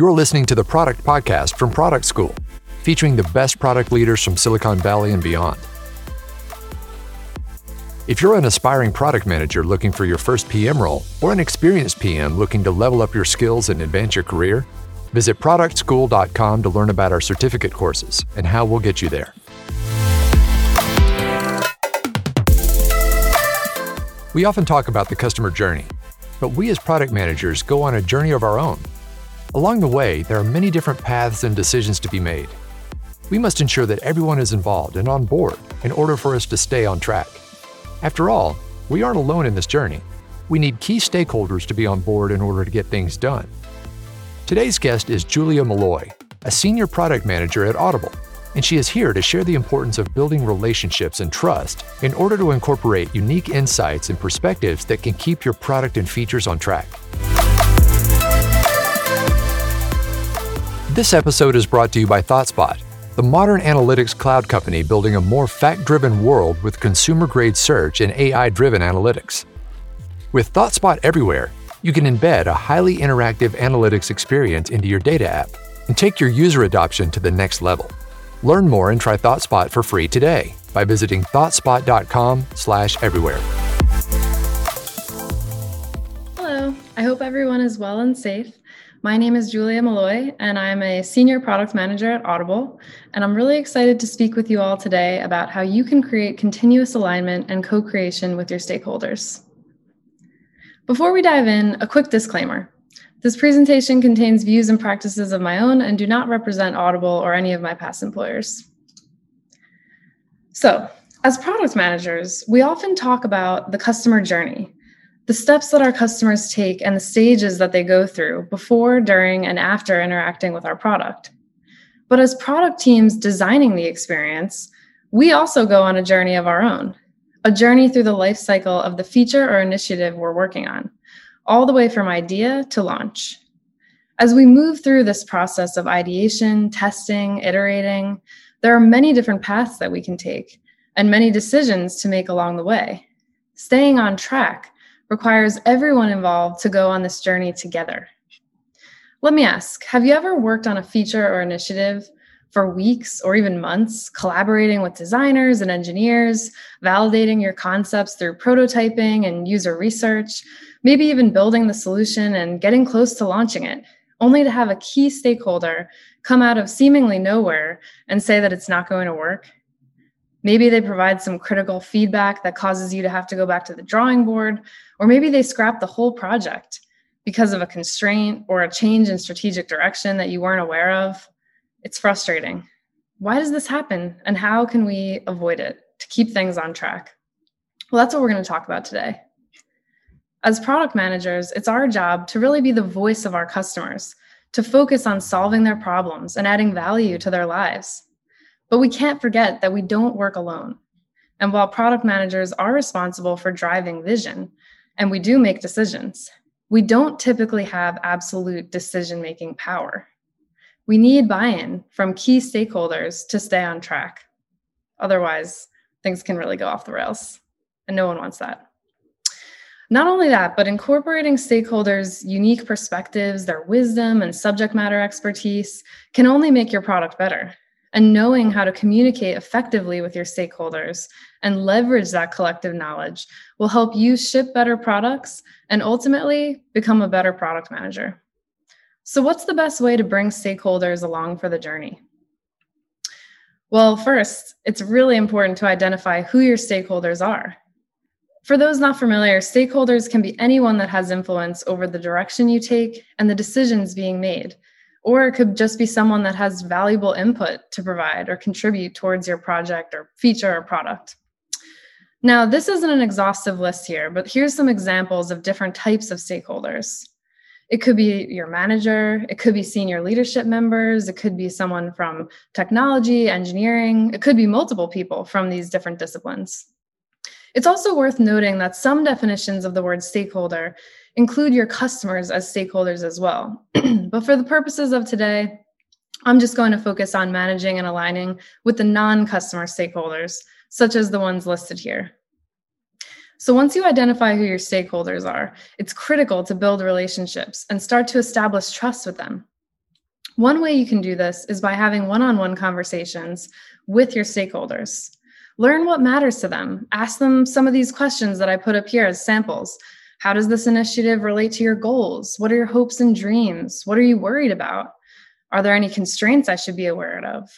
You're listening to the Product Podcast from Product School, featuring the best product leaders from Silicon Valley and beyond. If you're an aspiring product manager looking for your first PM role, or an experienced PM looking to level up your skills and advance your career, visit productschool.com to learn about our certificate courses and how we'll get you there. We often talk about the customer journey, but we as product managers go on a journey of our own. Along the way, there are many different paths and decisions to be made. We must ensure that everyone is involved and on board in order for us to stay on track. After all, we aren't alone in this journey. We need key stakeholders to be on board in order to get things done. Today's guest is Julia Molloy, a senior product manager at Audible and she is here to share the importance of building relationships and trust in order to incorporate unique insights and perspectives that can keep your product and features on track. This episode is brought to you by ThoughtSpot, the modern analytics cloud company building a more fact driven world with consumer grade search and AI driven analytics. With ThoughtSpot everywhere, you can embed a highly interactive analytics experience into your data app and take your user adoption to the next level. Learn more and try ThoughtSpot for free today by visiting thoughtspot.com/everywhere. Hello, I hope everyone is well and safe. My name is Julia Molloy, and I'm a senior product manager at Audible. And I'm really excited to speak with you all today about how you can create continuous alignment and co creation with your stakeholders. Before we dive in, a quick disclaimer. This presentation contains views and practices of my own and do not represent Audible or any of my past employers. So, as product managers, we often talk about the customer journey, the steps that our customers take and the stages that they go through before, during, and after interacting with our product. But as product teams designing the experience, we also go on a journey of our own, a journey through the life cycle of the feature or initiative we're working on all the way from idea to launch. As we move through this process of ideation, testing, iterating, there are many different paths that we can take and many decisions to make along the way. Staying on track requires everyone involved to go on this journey together. Let me ask Have you ever worked on a feature or initiative for weeks or even months, collaborating with designers and engineers, validating your concepts through prototyping and user research, maybe even building the solution and getting close to launching it, only to have a key stakeholder come out of seemingly nowhere and say that it's not going to work. Maybe they provide some critical feedback that causes you to have to go back to the drawing board, or maybe they scrap the whole project because of a constraint or a change in strategic direction that you weren't aware of. It's frustrating. Why does this happen, and how can we avoid it to keep things on track? Well, that's what we're going to talk about today. As product managers, it's our job to really be the voice of our customers, to focus on solving their problems and adding value to their lives. But we can't forget that we don't work alone. And while product managers are responsible for driving vision, and we do make decisions, we don't typically have absolute decision making power. We need buy in from key stakeholders to stay on track. Otherwise, things can really go off the rails, and no one wants that. Not only that, but incorporating stakeholders' unique perspectives, their wisdom, and subject matter expertise can only make your product better. And knowing how to communicate effectively with your stakeholders and leverage that collective knowledge will help you ship better products and ultimately become a better product manager. So, what's the best way to bring stakeholders along for the journey? Well, first, it's really important to identify who your stakeholders are for those not familiar, stakeholders can be anyone that has influence over the direction you take and the decisions being made. Or it could just be someone that has valuable input to provide or contribute towards your project or feature or product. Now, this isn't an exhaustive list here, but here's some examples of different types of stakeholders. It could be your manager, it could be senior leadership members, it could be someone from technology, engineering, it could be multiple people from these different disciplines. It's also worth noting that some definitions of the word stakeholder include your customers as stakeholders as well. but for the purposes of today, I'm just going to focus on managing and aligning with the non customer stakeholders, such as the ones listed here. So, once you identify who your stakeholders are, it's critical to build relationships and start to establish trust with them. One way you can do this is by having one on one conversations with your stakeholders. Learn what matters to them. Ask them some of these questions that I put up here as samples. How does this initiative relate to your goals? What are your hopes and dreams? What are you worried about? Are there any constraints I should be aware of?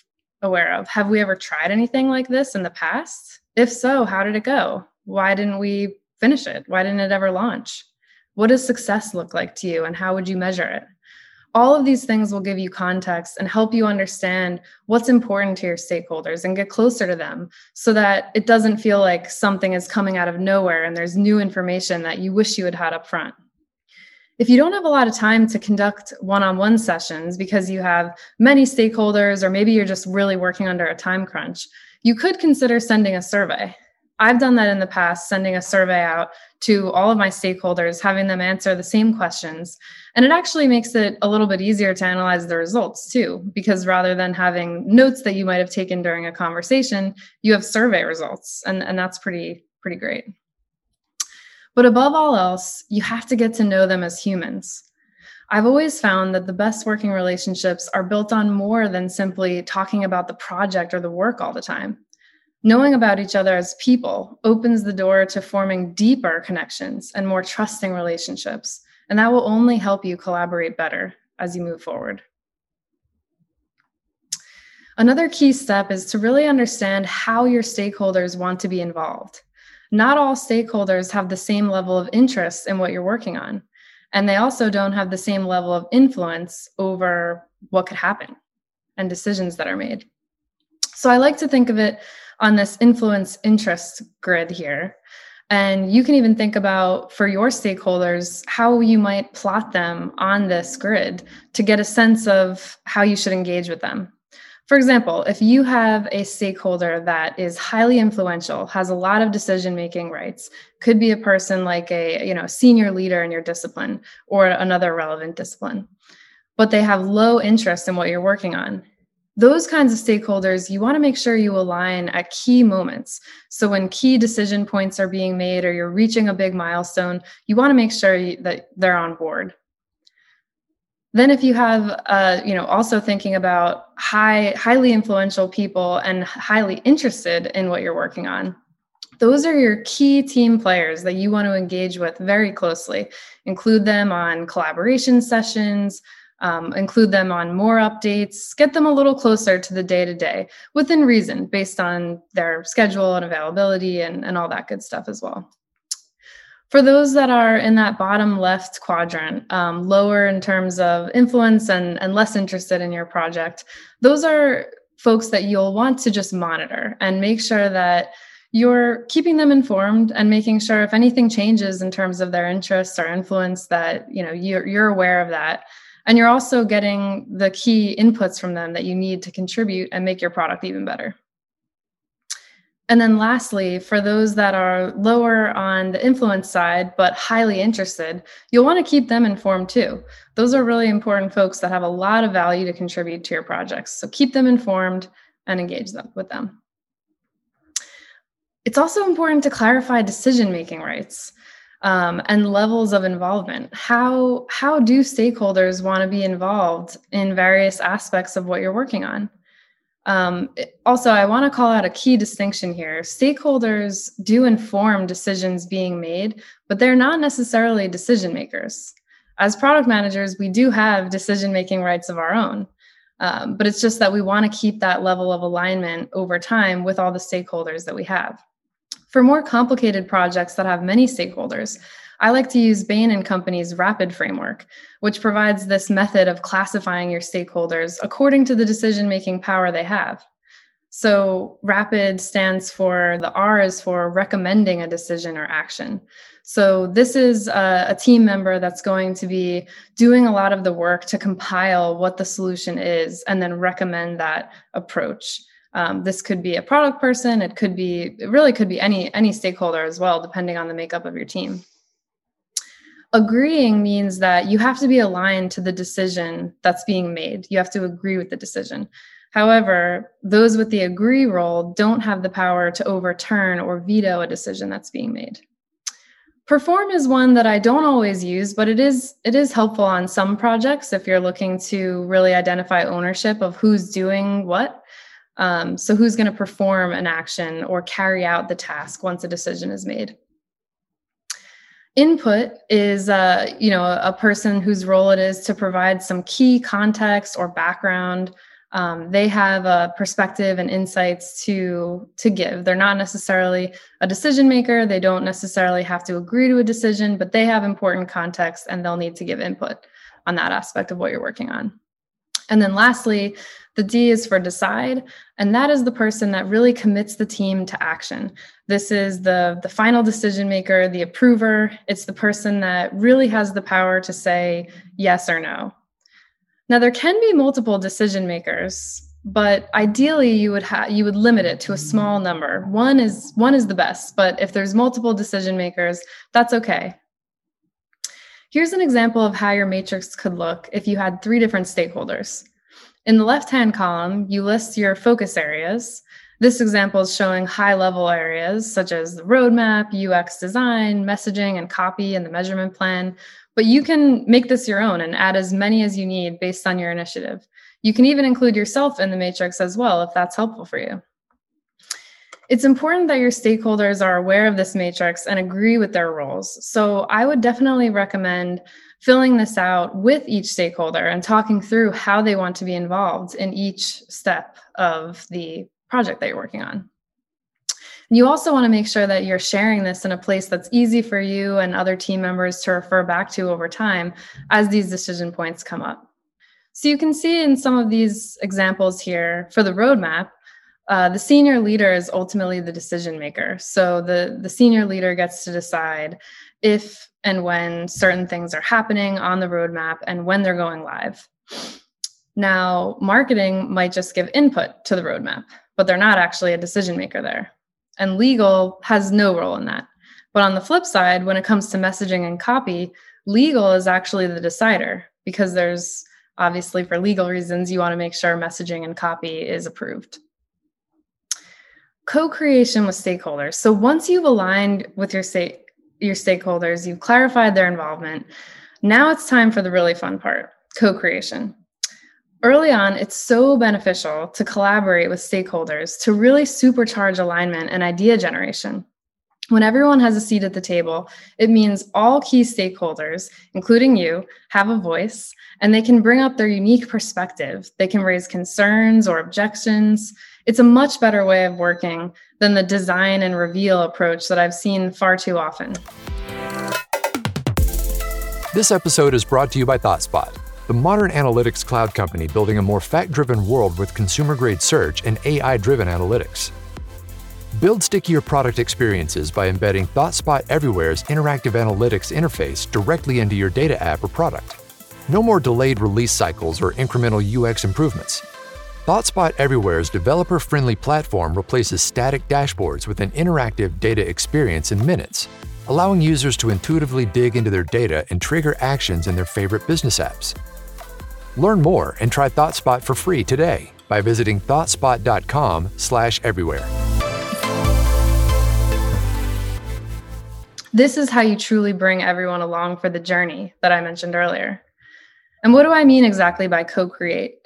Aware of? Have we ever tried anything like this in the past? If so, how did it go? Why didn't we finish it? Why didn't it ever launch? What does success look like to you and how would you measure it? All of these things will give you context and help you understand what's important to your stakeholders and get closer to them so that it doesn't feel like something is coming out of nowhere and there's new information that you wish you had had up front. If you don't have a lot of time to conduct one on one sessions because you have many stakeholders, or maybe you're just really working under a time crunch, you could consider sending a survey. I've done that in the past, sending a survey out to all of my stakeholders, having them answer the same questions. And it actually makes it a little bit easier to analyze the results too, because rather than having notes that you might have taken during a conversation, you have survey results. And, and that's pretty, pretty great. But above all else, you have to get to know them as humans. I've always found that the best working relationships are built on more than simply talking about the project or the work all the time. Knowing about each other as people opens the door to forming deeper connections and more trusting relationships, and that will only help you collaborate better as you move forward. Another key step is to really understand how your stakeholders want to be involved. Not all stakeholders have the same level of interest in what you're working on, and they also don't have the same level of influence over what could happen and decisions that are made. So I like to think of it on this influence interest grid here. And you can even think about for your stakeholders how you might plot them on this grid to get a sense of how you should engage with them. For example, if you have a stakeholder that is highly influential, has a lot of decision making rights, could be a person like a you know senior leader in your discipline or another relevant discipline, but they have low interest in what you're working on those kinds of stakeholders, you want to make sure you align at key moments. So when key decision points are being made or you're reaching a big milestone, you want to make sure that they're on board. Then if you have uh, you know also thinking about high highly influential people and highly interested in what you're working on, those are your key team players that you want to engage with very closely. Include them on collaboration sessions, um, include them on more updates, get them a little closer to the day to day within reason based on their schedule and availability and, and all that good stuff as well. For those that are in that bottom left quadrant, um, lower in terms of influence and, and less interested in your project, those are folks that you'll want to just monitor and make sure that you're keeping them informed and making sure if anything changes in terms of their interests or influence that you know you're, you're aware of that and you're also getting the key inputs from them that you need to contribute and make your product even better. And then lastly, for those that are lower on the influence side but highly interested, you'll want to keep them informed too. Those are really important folks that have a lot of value to contribute to your projects. So keep them informed and engage them with them. It's also important to clarify decision making rights um, and levels of involvement. How how do stakeholders want to be involved in various aspects of what you're working on? Um, also, I want to call out a key distinction here. Stakeholders do inform decisions being made, but they're not necessarily decision makers. As product managers, we do have decision making rights of our own. Um, but it's just that we want to keep that level of alignment over time with all the stakeholders that we have. For more complicated projects that have many stakeholders, I like to use Bain and Company's RAPID framework, which provides this method of classifying your stakeholders according to the decision making power they have. So, RAPID stands for the R is for recommending a decision or action. So, this is a, a, team member that's going to be doing a lot of the work to compile what the solution is and then recommend that approach. Um, this could be a product person. It could be, it really could be any any stakeholder as well, depending on the makeup of your team. Agreeing means that you have to be aligned to the decision that's being made. You have to agree with the decision. However, those with the agree role don't have the power to overturn or veto a decision that's being made. Perform is one that I don't always use, but it is it is helpful on some projects if you're looking to really identify ownership of who's doing what. Um, so who's going to perform an action or carry out the task once a decision is made. Input is, uh, you know, a person whose role it is to provide some key context or background. Um, they have a perspective and insights to to give. They're not necessarily a decision maker. They don't necessarily have to agree to a decision but they have important context and they'll need to give input on that aspect of what you're working on. And then lastly the d is for decide and that is the person that really commits the team to action this is the the final decision maker the approver it's the person that really has the power to say yes or no now there can be multiple decision makers, but ideally you would have you would limit it to a small number. One is one is the best, but if there's multiple decision makers, that's okay. Here's an example of how your matrix could look if you had three different stakeholders. In the left-hand column, you list your focus areas. This example is showing high level areas such as the roadmap, UX design, messaging, and copy, and the measurement plan, but you can make this your own and add as many as you need based on your initiative. You can even include yourself in the matrix as well if that's helpful for you. It's important that your stakeholders are aware of this matrix and agree with their roles. So I would definitely recommend filling this out with each stakeholder and talking through how they want to be involved in each step of the project that you're working on. You also want to make sure that you're sharing this in a place that's easy for you and other team members to refer back to over time as these decision points come up. So you can see in some of these examples here for the roadmap, uh, the senior leader is ultimately the decision maker. So the, the senior leader gets to decide if and when certain things are happening on the roadmap and when they're going live. Now, marketing might just give input to the roadmap, but they're not actually a decision maker there and legal has no role in that. But on the flip side, when it comes to messaging and copy, legal is actually the decider because there's obviously for legal reasons you want to make sure messaging and copy is approved. Co-creation with stakeholders. So once you've aligned with your state your stakeholders, you've clarified their involvement, now it's time for the really fun part, co-creation. Early on, it's so beneficial to collaborate with stakeholders to really supercharge alignment and idea generation. When everyone has a seat at the table, it means all key stakeholders, including you, have a voice and they can bring up their unique perspective. They can raise concerns or objections. It's a much better way of working than the design and reveal approach that I've seen far too often. This episode is brought to you by ThoughtSpot the modern analytics cloud company building a more fact driven world with consumer grade search and AI driven analytics. Build stickier product experiences by embedding ThoughtSpot Everywhere's interactive analytics interface directly into your data app or product. No more delayed release cycles or incremental UX improvements. ThoughtSpot Everywhere's developer friendly platform replaces static dashboards with an interactive data experience in minutes, allowing users to intuitively dig into their data and trigger actions in their favorite business apps. Learn more and try ThoughtSpot for free today by visiting thoughtspot.com/everywhere. This is how you truly bring everyone along for the journey that I mentioned earlier. And what do I mean exactly by co-create?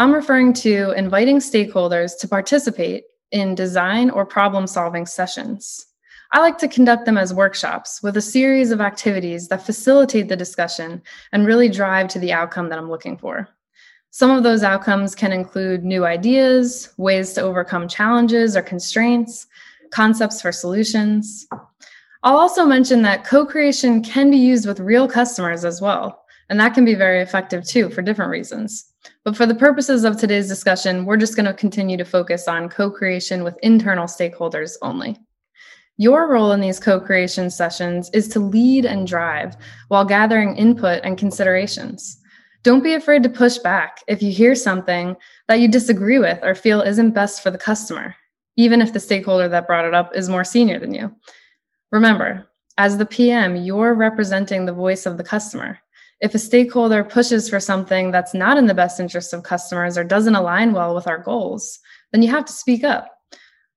I'm referring to inviting stakeholders to participate in design or problem solving sessions. I like to conduct them as workshops with a series of activities that facilitate the discussion and really drive to the outcome that I'm looking for. Some of those outcomes can include new ideas, ways to overcome challenges or constraints, concepts for solutions. I'll also mention that co creation can be used with real customers as well, and that can be very effective too for different reasons. But for the purposes of today's discussion, we're just going to continue to focus on co creation with internal stakeholders only. Your role in these co creation sessions is to lead and drive while gathering input and considerations. Don't be afraid to push back if you hear something that you disagree with or feel isn't best for the customer, even if the stakeholder that brought it up is more senior than you. Remember, as the PM, you're representing the voice of the customer. If a stakeholder pushes for something that's not in the best interest of customers or doesn't align well with our goals, then you have to speak up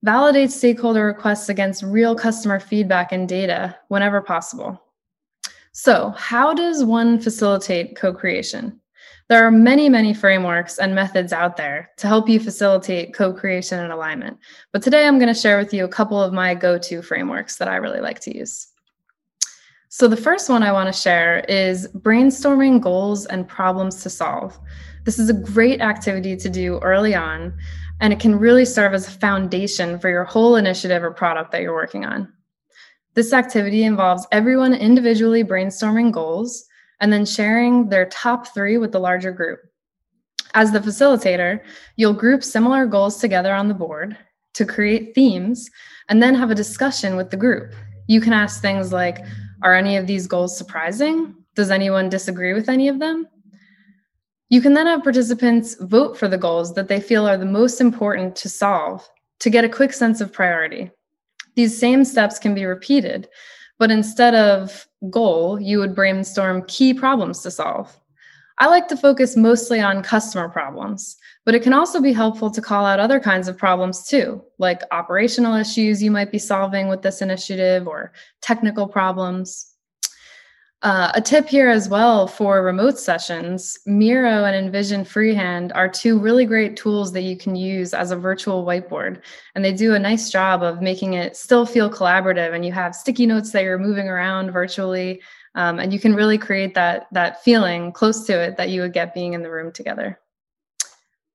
Validate stakeholder requests against real customer feedback and data whenever possible. So, how does one facilitate co creation? There are many, many frameworks and methods out there to help you facilitate co creation and alignment. But today I'm going to share with you a couple of my go to frameworks that I really like to use. So, the first one I want to share is brainstorming goals and problems to solve. This is a great activity to do early on, and it can really serve as a foundation for your whole initiative or product that you're working on. This activity involves everyone individually brainstorming goals and then sharing their top three with the larger group. As the facilitator, you'll group similar goals together on the board to create themes and then have a discussion with the group. You can ask things like Are any of these goals surprising? Does anyone disagree with any of them? You can then have participants vote for the goals that they feel are the most important to solve to get a quick sense of priority. These same steps can be repeated, but instead of goal, you would brainstorm key problems to solve. I like to focus mostly on customer problems, but it can also be helpful to call out other kinds of problems too, like operational issues you might be solving with this initiative or technical problems. Uh, a tip here as well for remote sessions Miro and InVision Freehand are two really great tools that you can use as a virtual whiteboard. And they do a nice job of making it still feel collaborative. And you have sticky notes that you're moving around virtually. Um, and you can really create that, that feeling close to it that you would get being in the room together.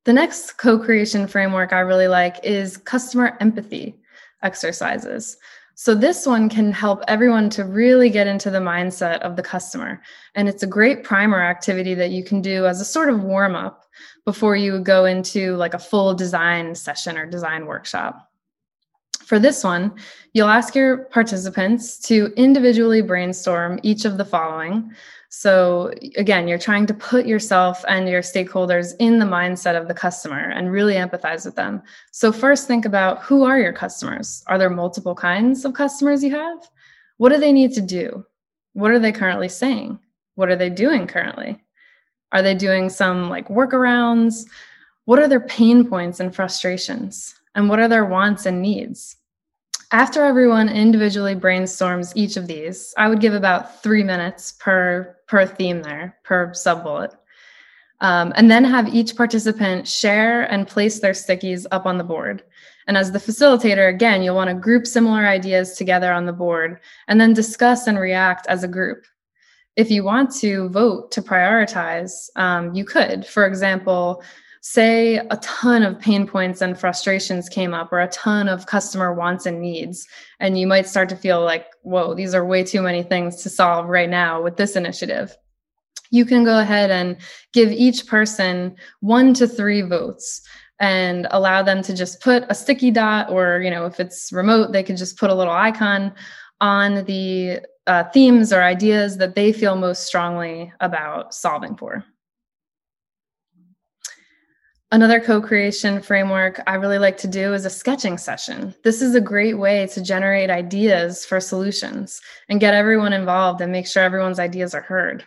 The next co creation framework I really like is customer empathy exercises. So, this one can help everyone to really get into the mindset of the customer. And it's a great primer activity that you can do as a sort of warm up before you go into like a full design session or design workshop. For this one, you'll ask your participants to individually brainstorm each of the following so, again, you're trying to put yourself and your stakeholders in the mindset of the customer and really empathize with them. So, first, think about who are your customers? Are there multiple kinds of customers you have? What do they need to do? What are they currently saying? What are they doing currently? Are they doing some like workarounds? What are their pain points and frustrations? And what are their wants and needs? After everyone individually brainstorms each of these, I would give about three minutes per per theme there, per sub bullet. Um, and then have each participant share and place their stickies up on the board. And as the facilitator, again, you'll want to group similar ideas together on the board and then discuss and react as a group. If you want to vote to prioritize, um, you could. For example, say a ton of pain points and frustrations came up or a ton of customer wants and needs. And you might start to feel like whoa these are way too many things to solve right now with this initiative. You can go ahead and give each person one to three votes and allow them to just put a sticky dot or you know if it's remote they could just put a little icon on the uh, themes or ideas that they feel most strongly about solving for Another co creation framework I really like to do is a sketching session. This is a great way to generate ideas for solutions and get everyone involved and make sure everyone's ideas are heard.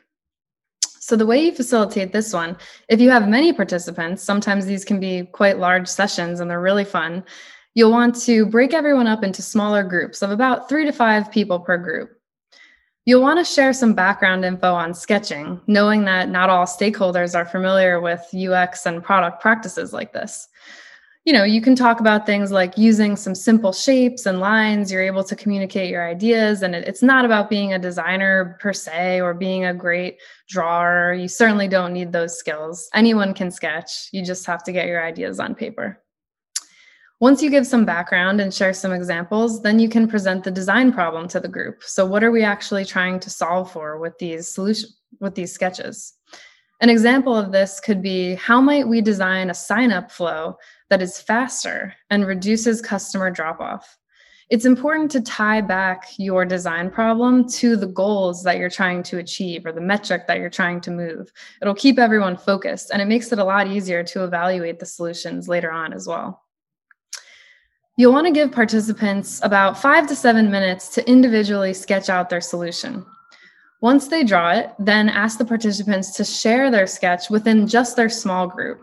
So, the way you facilitate this one, if you have many participants, sometimes these can be quite large sessions and they're really fun. You'll want to break everyone up into smaller groups of about three to five people per group. You'll want to share some background info on sketching, knowing that not all stakeholders are familiar with UX and product practices like this. You know, you can talk about things like using some simple shapes and lines. You're able to communicate your ideas, and it's not about being a designer per se or being a great drawer. You certainly don't need those skills. Anyone can sketch, you just have to get your ideas on paper. Once you give some background and share some examples, then you can present the design problem to the group. So what are we actually trying to solve for with these solution with these sketches? An example of this could be how might we design a sign up flow that is faster and reduces customer drop off? It's important to tie back your design problem to the goals that you're trying to achieve or the metric that you're trying to move. It'll keep everyone focused and it makes it a lot easier to evaluate the solutions later on as well. You'll want to give participants about five to seven minutes to individually sketch out their solution. Once they draw it, then ask the participants to share their sketch within just their small group.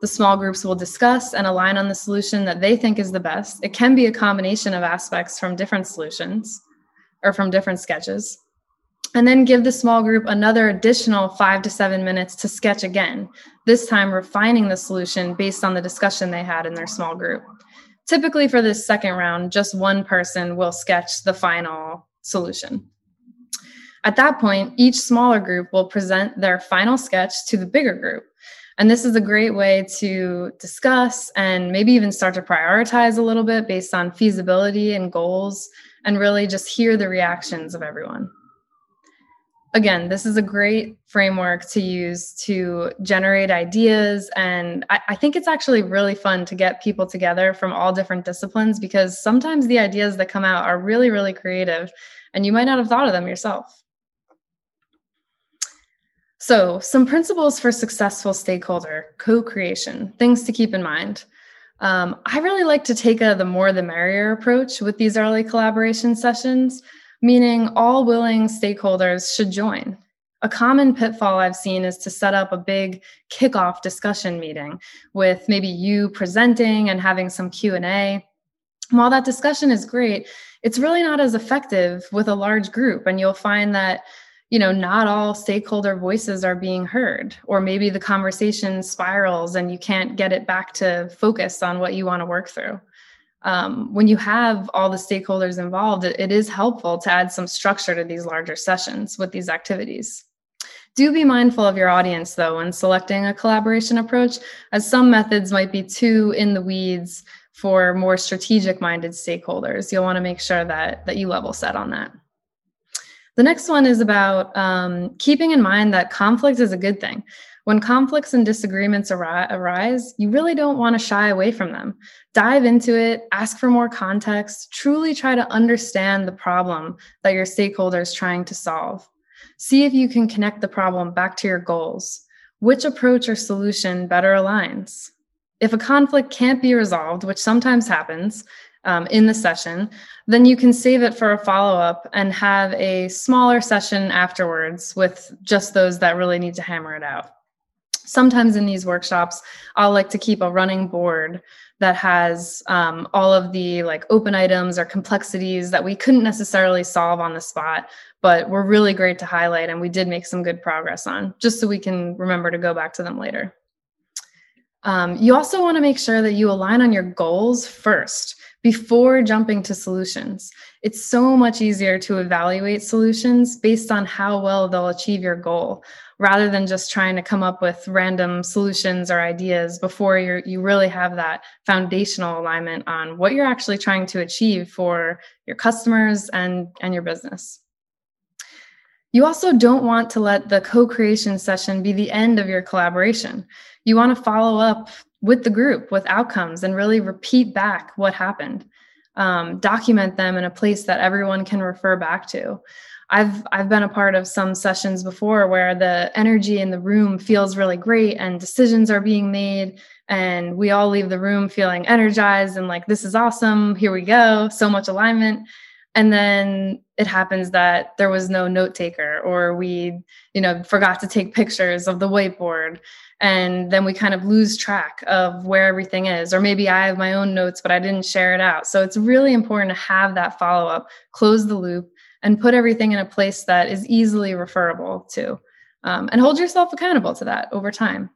The small groups will discuss and align on the solution that they think is the best. It can be a combination of aspects from different solutions or from different sketches. And then give the small group another additional five to seven minutes to sketch again, this time refining the solution based on the discussion they had in their small group. Typically, for this second round, just one person will sketch the final solution. At that point, each smaller group will present their final sketch to the bigger group. And this is a great way to discuss and maybe even start to prioritize a little bit based on feasibility and goals and really just hear the reactions of everyone. Again, this is a great framework to use to generate ideas. And I, I, think it's actually really fun to get people together from all different disciplines because sometimes the ideas that come out are really, really creative and you might not have thought of them yourself. So, some principles for successful stakeholder co creation, things to keep in mind. Um, I really like to take a the more the merrier approach with these early collaboration sessions, meaning all willing stakeholders should join. A common pitfall I've seen is to set up a big kickoff discussion meeting with maybe you presenting and having some Q&A. While that discussion is great, it's really not as effective with a large group and you'll find that you know not all stakeholder voices are being heard or maybe the conversation spirals and you can't get it back to focus on what you want to work through um, when you have all the stakeholders involved it, it is helpful to add some structure to these larger sessions with these activities. Do be mindful of your audience though when selecting a collaboration approach as some methods might be too in the weeds for more strategic minded stakeholders. You'll want to make sure that that you level set on that. The next one is about um, keeping in mind that conflict is a good thing. When conflicts and disagreements arise, you really don't want to shy away from them. Dive into it, ask for more context, truly try to understand the problem that your stakeholder is trying to solve. See if you can connect the problem back to your goals. Which approach or solution better aligns? If a conflict can't be resolved, which sometimes happens, um, in the session, then you can save it for a follow up and have a smaller session afterwards with just those that really need to hammer it out. Sometimes in these workshops, I'll like to keep a running board that has um, all of the like open items or complexities that we couldn't necessarily solve on the spot, but were really great to highlight and we did make some good progress on, just so we can remember to go back to them later. Um, you also want to make sure that you align on your goals first before jumping to solutions. It's so much easier to evaluate solutions based on how well they'll achieve your goal rather than just trying to come up with random solutions or ideas before you you really have that foundational alignment on what you're actually trying to achieve for your customers and, and your business. You also don't want to let the co creation session be the end of your collaboration. You want to follow up with the group with outcomes and really repeat back what happened. Um, document them in a place that everyone can refer back to. I've i've been a part of some sessions before where the energy in the room feels really great and decisions are being made and we all leave the room feeling energized and like this is awesome. Here we go. So much alignment. And then it happens that there was no note taker or we you know forgot to take pictures of the whiteboard. And then we kind of lose track of where everything is or maybe i have my own notes but i didn't share it out. So it's really important to have that follow up close the loop and put everything in a place that is easily referable to um, and hold yourself accountable to that over time.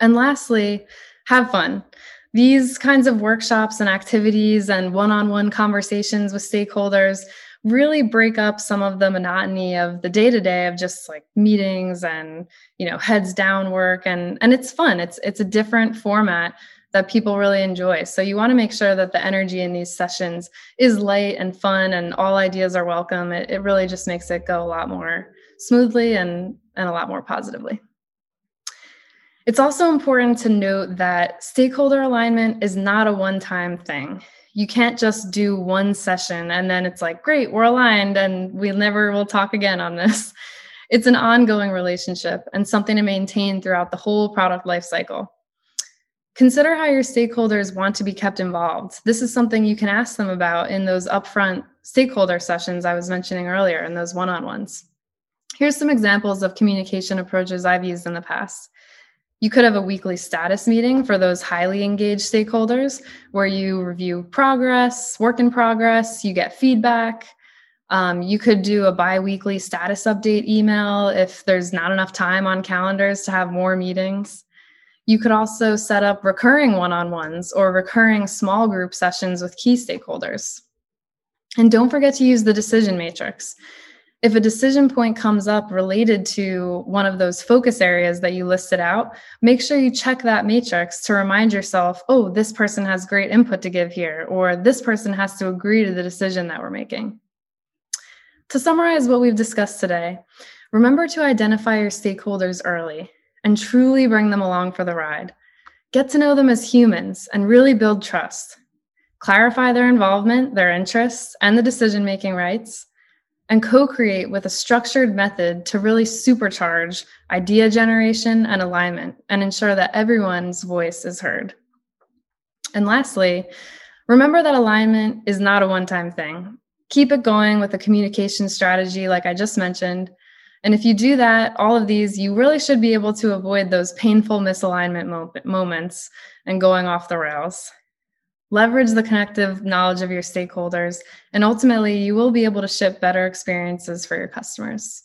And lastly have fun. These kinds of workshops and activities and one-on-one conversations with stakeholders really break up some of the monotony of the day to day of just like meetings and you know heads down work. And and it's fun. It's it's a different format that people really enjoy. So you want to make sure that the energy in these sessions is light and fun and all ideas are welcome. It, it really just makes it go a lot more smoothly and and a lot more positively. It's also important to note that stakeholder alignment is not a one time thing you can't just do one session and then it's like great we're aligned and we never will talk again on this. It's an ongoing relationship and something to maintain throughout the whole product lifecycle consider how your stakeholders want to be kept involved. This is something you can ask them about in those upfront stakeholder sessions i was mentioning earlier in those one-on-ones. Here's some examples of communication approaches i've used in the past You could have a weekly status meeting for those highly engaged stakeholders where you review progress, work in progress, you get feedback. Um, you could do a bi weekly status update email if there's not enough time on calendars to have more meetings. You could also set up recurring one on ones or recurring small group sessions with key stakeholders. And don't forget to use the decision matrix. If a decision point comes up related to one of those focus areas that you listed out, make sure you check that matrix to remind yourself, oh, this person has great input to give here, or this person has to agree to the decision that we're making. To summarize what we've discussed today, remember to identify your stakeholders early and truly bring them along for the ride. Get to know them as humans and really build trust. Clarify their involvement, their interests, and the decision making rights, and co create with a structured method to really supercharge idea generation and alignment and ensure that everyone's voice is heard. And lastly, remember that alignment is not a one time thing. Keep it going with a communication strategy, like I just mentioned, and if you do that, all of these, you really should be able to avoid those painful misalignment moments and going off the rails. Leverage the connective knowledge of your stakeholders, and ultimately, you will be able to ship better experiences for your customers.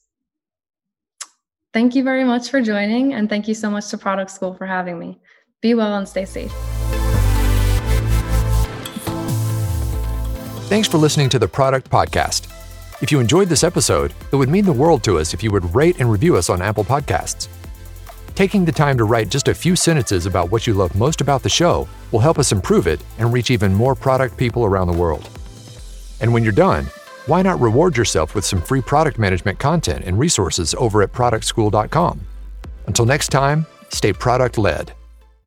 Thank you very much for joining, and thank you so much to Product School for having me. Be well and stay safe. Thanks for listening to the Product Podcast. If you enjoyed this episode, it would mean the world to us if you would rate and review us on Apple Podcasts. Taking the time to write just a few sentences about what you love most about the show will help us improve it and reach even more product people around the world. And when you're done, why not reward yourself with some free product management content and resources over at productschool.com? Until next time, stay product led.